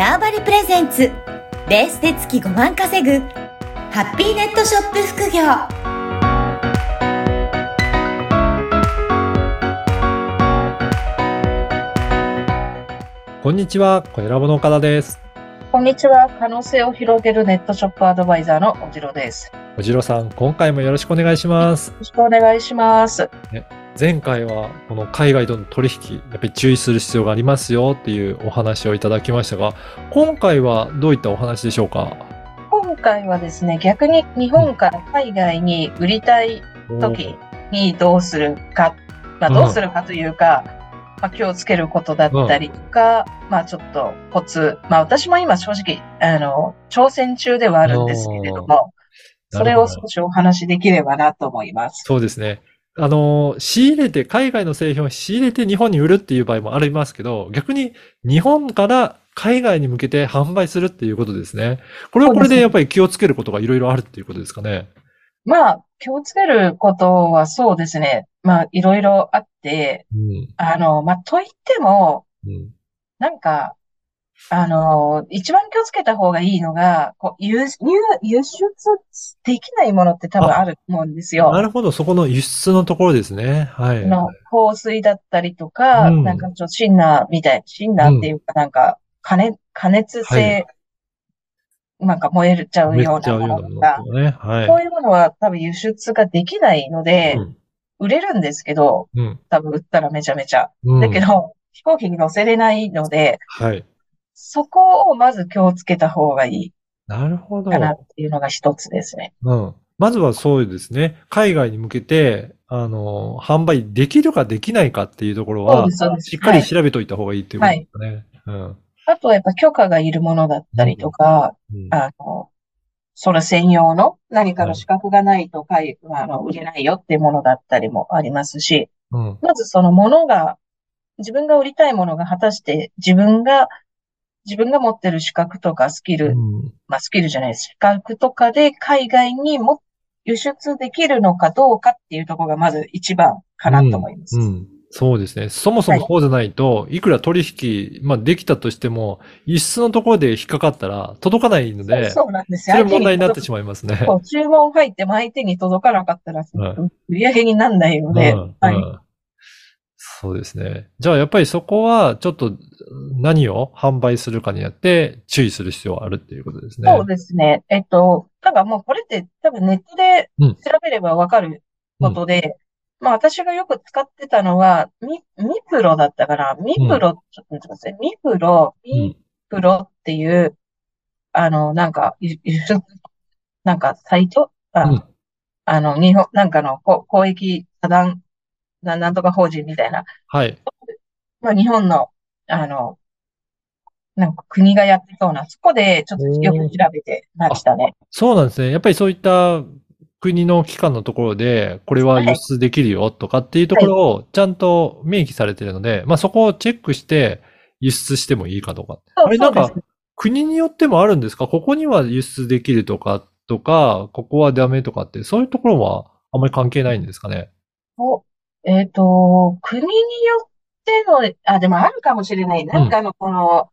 ターバリプレゼンツベースで月5万稼ぐハッピーネットショップ副業こんにちは、小ラボの岡田です。こんにちは。可能性を広げるネットショップアドバイザーのおじろです。よおじろさん、今回もよろしくお願いします。ろしくお願いします。前回は、この海外との取引、やっぱり注意する必要がありますよっていうお話をいただきましたが、今回はどういったお話でしょうか？今回はですね、逆に日本から海外に売りたい時にどうするか、まあ、うん。どうするかというか、まあ、気をつけることだったりとか、まあちょっとコツ、まあ私も今正直、あの、挑戦中ではあるんですけれども、それを少しお話しできればなと思います。そうですね。あの、仕入れて、海外の製品を仕入れて日本に売るっていう場合もありますけど、逆に日本から海外に向けて販売するっていうことですね。これはこれでやっぱり気をつけることがいろいろあるっていうことですかね。まあ気をつけることはそうですね。まあいろいろあって、うん。あの、まあ、といっても、うん。なんか、あの、一番気をつけた方がいいのが、こう、輸入、輸出できないものって多分あると思うんですよ。なるほど、そこの輸出のところですね。はい。あの、香水だったりとか、うんなんかちょっとシンナーみたい、シンナーっていうかなんか、加熱、加熱性、なんか燃えちゃうようなもものとか、のとかね。はい。そういうものは多分輸出ができないので、うん売れるんですけど、うん。多分売ったらめちゃめちゃ。うんだけど、飛行機に乗せれないので、はい。そこをまず気をつけた方がいいなるほど。かなっていうのが一つですね。うん。まずはそうですね。海外に向けて、あの、販売できるかできないかっていうところは。しっかりはい。調べといた方がいいっていうことですかね。うん。あとはやっぱ許可がいるものだったりとか、うんあの、それ専用の何かの資格がないとかい、あの、売れないよっていうものだったりもありますし、うん。まずそのものが、自分が売りたいものが果たして自分が、自分が持ってる資格とかスキル、うんまあスキルじゃないです。資格とかで海外にも輸出できるのかどうかっていうところがまず一番かなと思います。うんうんそうですね。そもそもそうじゃないと、い、くら取引、まあできたとしても、輸出のところで引っかかったら届かないので、そうなんですよ。それ問題になってしままいますね。う。注文入っても相手に届かなかったら、うん売り上げにならないので、うんはい。うんそうですね。じゃあやっぱりそこはちょっと何を販売するかによって注意する必要があるっていうことですね。そうですね。えっと、ただもうこれって多分ネットでうん調べればわかることで、まあ私がよく使ってたのは、ミ、ミプロだったかな。ミプロ、ちょっと待ってください。ミプロ、ミプロっていう、あの、なんか、なんかサイト？あ、うんあの、日本、なんかのこ公益社団、ななんとか法人みたいな、はい。まあ日本の、あの、なんか国がやってそうな、そこでちょっとよく調べてましたね。そうなんですね。やっぱりそういった国の機関のところで、これは輸出できるよとかっていうところをちゃんと明記されているので、まあそこをチェックして輸出してもいいかとか。そうあれなんか国によってもあるんですか？ここには輸出できるとか、とか、ここはダメとかって、そういうところはあんまり関係ないんですかね？おえっと、国によっての、あ、でもあるかもしれない。なんかあの、この、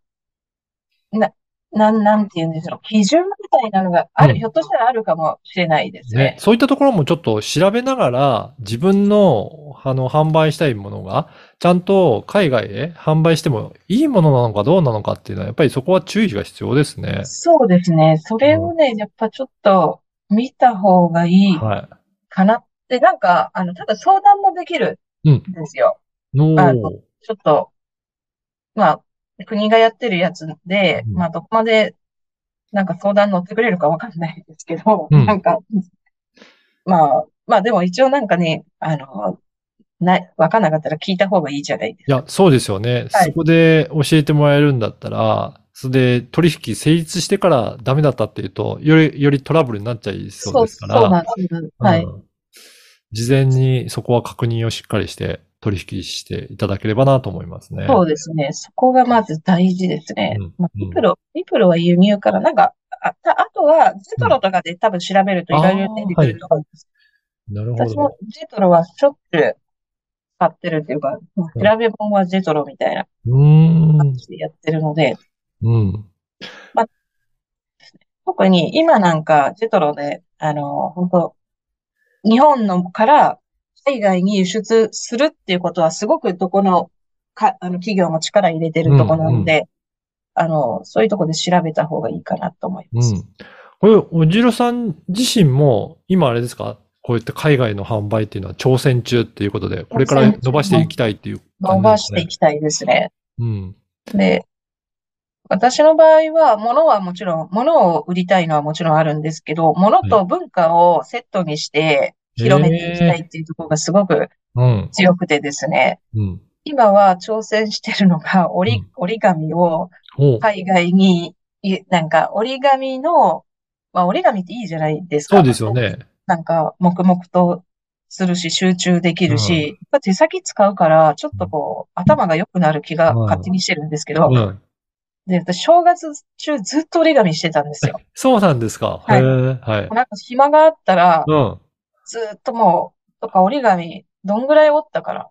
な、なん、なんて言うんでしょう。基準みたいなのがある、うんひょっとしたらあるかもしれないですねね。。そういったところもちょっと調べながら、自分の、あの、販売したいものが、ちゃんと海外へ販売してもいいものなのかどうなのかっていうのは、やっぱりそこは注意が必要ですね。そうですね。それをね、やっぱちょっと見た方がいいはかなって、なんか、あの、ただ相談もできるうんんですよ。い。のあのちょっと、まあ、国がやってるやつで、うんまあ、どこまで、なんか相談乗ってくれるかわかんないですけど、うんなんか、まあ、まあでも一応なんかね、あの、ない、わかんなかったら聞いた方がいいじゃないですいや、そうですよね。はいそこで教えてもらえるんだったら、それで取引成立してからダメだったっていうと、より、よりトラブルになっちゃいそうですから。そうなんです。はい。うん事前にそこは確認をしっかりして取引していただければなと思いますね。そうですね。そこがまず大事ですね。うんまあ、うんリプロ、リプロは輸入から、なんか、あ、たあとは、ゼトロとかで多分調べるといろいろ出てくると思うんです。なるほ私もど。ジェトロはしょっちゅう買ってるっていうか、まあ調べ物はジェトロみたいなうーん。感じでやってるので、うん。特に今なんか、ジェトロで、あの、本当日本のから海外に輸出するっていうことはすごくどこのか、あの、企業も力入れてるとこなので、あの、そういうとこで調べた方がいいかなと思います。うん。これ、おじろさん自身も、今あれですか？こういった海外の販売っていうのは挑戦中っていうことで、これから伸ばしていきたいっていう感じ伸ばしていきたいですね。うん。で、私の場合は、物はもちろん、物を売りたいのはもちろんあるんですけど、物と文化をセットにして広めていきたいっていうところがすごくうん。強くてですね、うん。今は挑戦してるのが折りうん、折り紙を海外に、いなんか折り紙の、まあ折り紙っていいじゃないですか。そうですよね。なんか黙々とするし集中できるうんし、やっぱ手先使うから、ちょっとこう、頭が良くなる気がうん勝手にしてるんですけど、うん。で、私正月中ずっと折り紙してたんですよ。そうなんですか？はいはい。なんか暇があったら、うん。ずっともう、とか折り紙、どんぐらい折ったから。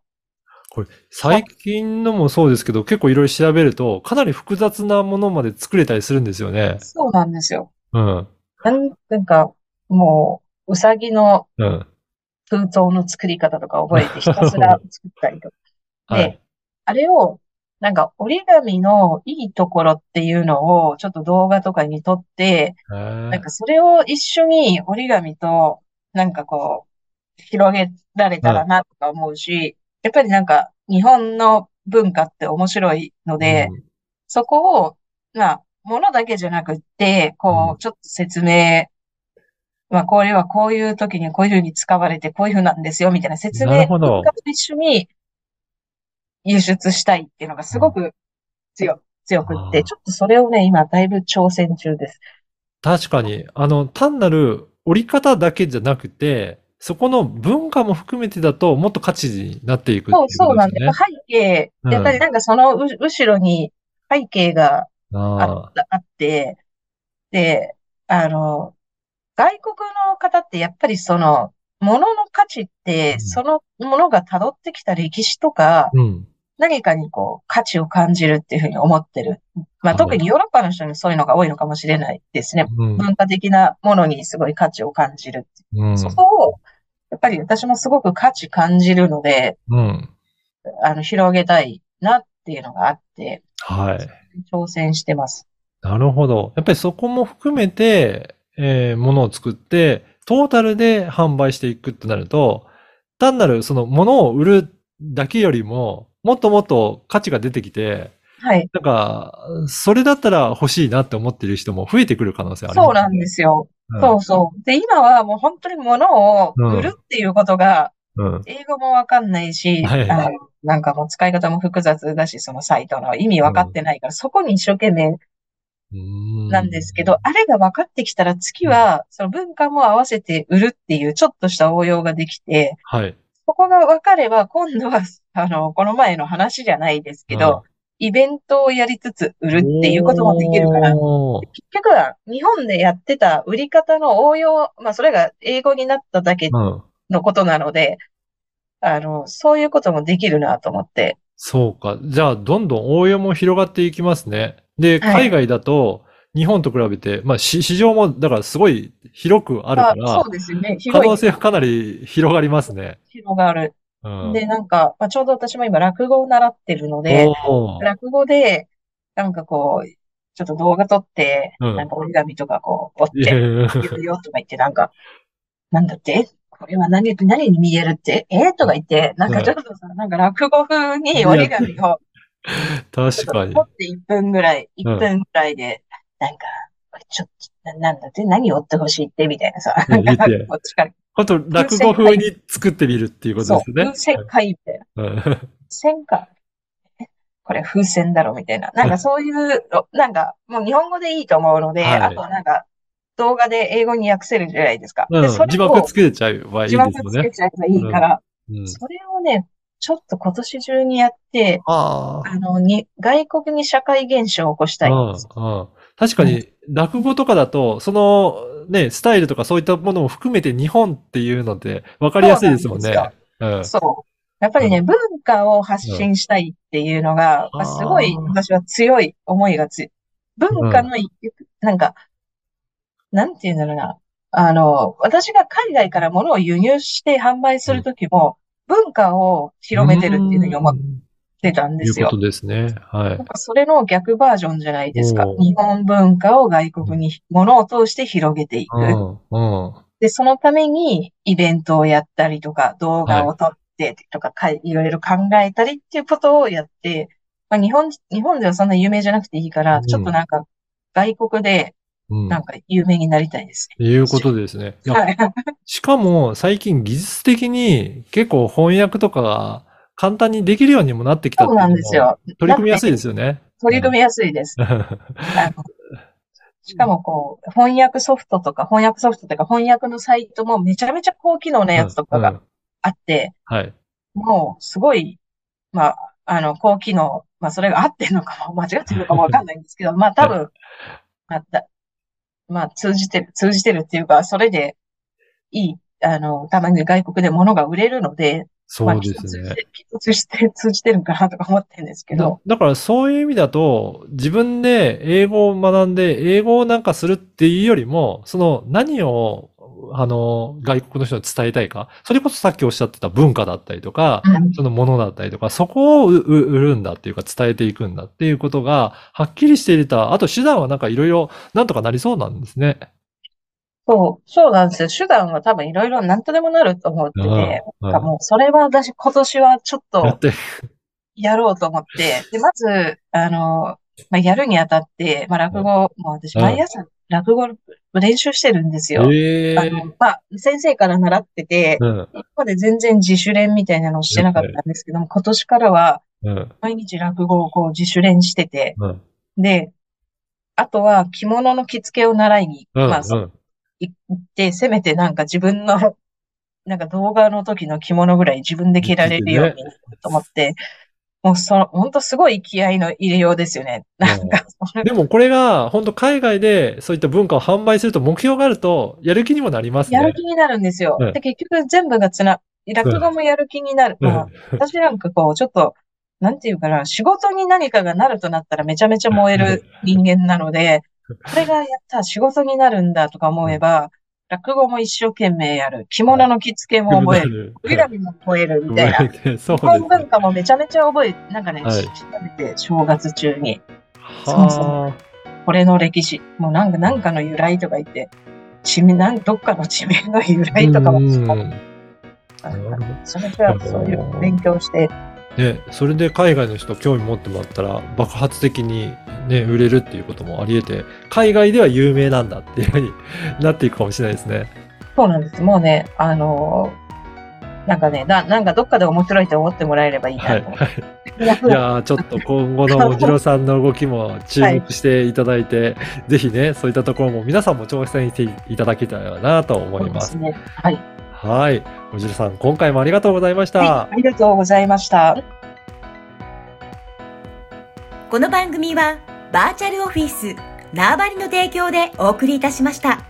これ、最近のもそうですけど、結構いろいろ調べると、かなり複雑なものまで作れたりするんですよね。そうなんですよ。うん。なんなんか、もう、うさぎのうん。封筒の作り方とか覚えてひたすら作ったりとか。はでい。あれを、なんか折り紙のいいところっていうのをちょっと動画とかに撮って、なんかそれを一緒に折り紙となんかこう広げられたらなとか思うし、やっぱりなんか日本の文化って面白いので、うん。そこを、まあ、ものだけじゃなくって、こうちょっと説明、まあ、これはこういう時にこういうふうに使われてこういうふうなんですよ、みたいな説明と一緒に輸出したいっていうのがすごく強、強くって、ちょっとそれをね、今だいぶ挑戦中です。確かに、あの、単なる折り方だけじゃなくて、そこの文化も含めてだと、もっと価値になっていくっていうそう、そうなんで、す。ね。背景、うん。やっぱりなんかそのう後ろに背景がああって、で、あの、外国の方ってやっぱりその、物の価値って、うん。そのものが辿ってきた歴史とか、うん。何かにこう、価値を感じるっていうふうに思ってる。まあはい特にヨーロッパの人にそういうのが多いのかもしれないですね。うん。文化的なものにすごい価値を感じる。そこを、やっぱり私もすごく価値感じるので、うん。あの、広げたいなっていうのがあって、はい。挑戦してます。なるほど。やっぱりそこも含めて、えー、ものを作って、トータルで販売していくってなると、単なるそのものを売るだけよりも、もっともっと価値が出てきて、はい。なんか、それだったら欲しいなって思ってる人も増えてくる可能性ありますね。そうなんですよ。うんそうそう。で、今はもう本当に物を売るっていうことが、うん。英語もわかんないし、はいあのなんかもう使い方も複雑だし、そのサイトの意味わかってないから、そこに一生懸命うんなんですけど、あれが分かってきたら次は、その文化も合わせて売るっていうちょっとした応用ができて、はい。そこが分かれば、今度は、あの、この前の話じゃないですけど、イベントをやりつつ売るっていうこともできるから、結局は日本でやってた売り方の応用、まあそれが英語になっただけうん。のことなので、あの、そういうこともできるなと思って。そうか。じゃあ、どんどん応用も広がっていきますね。で、はい海外だと、日本と比べて、まあ、し市場も、だからすごい広くあるかあらそう、ですよね。可能性はかなり広がりますね。広がる。うん。で、なんか、まあ、ちょうど私も今落語を習ってるので、落語で、なんかこう、ちょっと動画撮って、うんなんか折り紙とかこう、折いって、言うよとか言って、なんか、なんだって？これは何、何に見えるって？え？とか言って、なんかちょっとさ、なんか落語風に折り紙を確かにと撮。って1分ぐらい、うん1分ぐらいで、なんか、ちょっと、ななんだって何を折ってほしいってみたいなさ、こっちから、あと、落語風に作ってみるっていうことですね。風船書いて、うん風船か。えこれ風船だろみたいな。なんかそういう、なんかもう日本語でいいと思うので、はいあとなんか動画で英語に訳せるじゃないですか。うんで、そ字幕つけちゃえばいい字幕ですもんね。つけちゃえばいいから、うん。それをね、ちょっと今年中にやって、ああ。あの、に、外国に社会現象を起こしたいんです。うんうん確かに、落語とかだと、その、ね、スタイルとかそういったものも含めて日本っていうので分かりやすいですもんね。うん。そう。やっぱりね、文化を発信したいっていうのが、うんまあすごい私は強い思いがつ文化の、なんか、なんて言うんだろうな。あの、私が海外から物を輸入して販売するときも、文化を広めてるっていうふうに思ってたんですよ。いうことですね。はい。それの逆バージョンじゃないですか日本文化を外国に物を通して広げていく。うん、うん。で、そのためにイベントをやったりとか、動画を撮ってとか、かいいろいろ考えたりっていうことをやって、まあ、日本、日本ではそんな有名じゃなくていいから、うんちょっとなんか外国でうん。なんか有名になりたいですいうことですね。はい。しかも最近技術的に結構翻訳とかが簡単にできるようにもなってきたってそうなんですよ。取り組みやすいですよね。取り組みやすいです。しかもこう、翻訳ソフトとか、翻訳ソフトとか、翻訳のサイトもめちゃめちゃ高機能なやつとかがうんうんあって、はい。もうすごい、まあ、あの、高機能、まあそれが合ってるのかも、間違ってるのかもわかんないんですけど、まあ多分、まあ、だまあ通じてる、通じてるっていうか、それでいい、あの、たまに外国で物が売れるので、まあそうですね。通じて、通じてるかなとか思ってるんですけだど、だからそういう意味だと、自分で英語を学んで、英語をなんかするっていうよりも、その何を、あの、外国の人に伝えたいか、それこそさっきおっしゃってた文化だったりとか、うんそのものだったりとか、そこを売るんだっていうか伝えていくんだっていうことが、はっきりしていた。あと手段はなんかいろいろなんとかなりそうなんですね。そう、そうなんですよ。手段は多分いろいろなんとでもなると思ってて、うんなんかもうそれは私今年はちょっとやろうと思って、で、まず、あの、まあ、やるにあたって、まあ、落語、もう私うん毎朝落語練習してるんですよ。ええ。あの、まあ、先生から習ってて、うん、今まで全然自主練みたいなのをしてなかったんですけども、今年からはうん、毎日落語をこう自主練してて、うん、で、あとは着物の着付けを習いに、うん、まあ、そう行って、せめてなんか自分の、なんか動画の時の着物ぐらい自分で着られるようにと思って、もうその、本当すごい気合の入れようですよね。なんか、でもこれが本当海外でそういった文化を販売すると目標があるとやる気にもなりますね。やる気になるんですよ。うんで、結局全部がつな、落語もやる気になる。うんまあ、私なんかこう、ちょっと、なんていうかな、仕事に何かがなるとなったらめちゃめちゃ燃える人間なので、これがやったら仕事になるんだとか思えば、落語も一生懸命やる。着物の着付けも覚える。る。お選びも覚えるみたいな。そう文化もめちゃめちゃ覚え、なんかね、はい調べて、正月中に、そうそはこれの歴史、もうなんか、なんかの由来とか言って、地名、なんどっかの地名の由あ。来とかもうん調べてなるほどそれじゃあ、そういう勉強して、ね、それで海外の人興味持ってもらったら爆発的にね、売れるっていうこともあり得て、海外では有名なんだっていうふうになっていくかもしれないですね。そうなんです。もうね、あのーなんかね、な、なんかどっかで面白いと思ってもらえればいいは。ないと思って。いやーちょっと今後のおじろさんの動きも注目していただいて、ぜひね、そういったところも皆さんも挑戦していただけたらなと思います。すね。はい。はい、おじさん、今回もありがとうございました、はい、ありがとうございました。この番組はバーチャルオフィス縄張りの提供でお送りいたしました。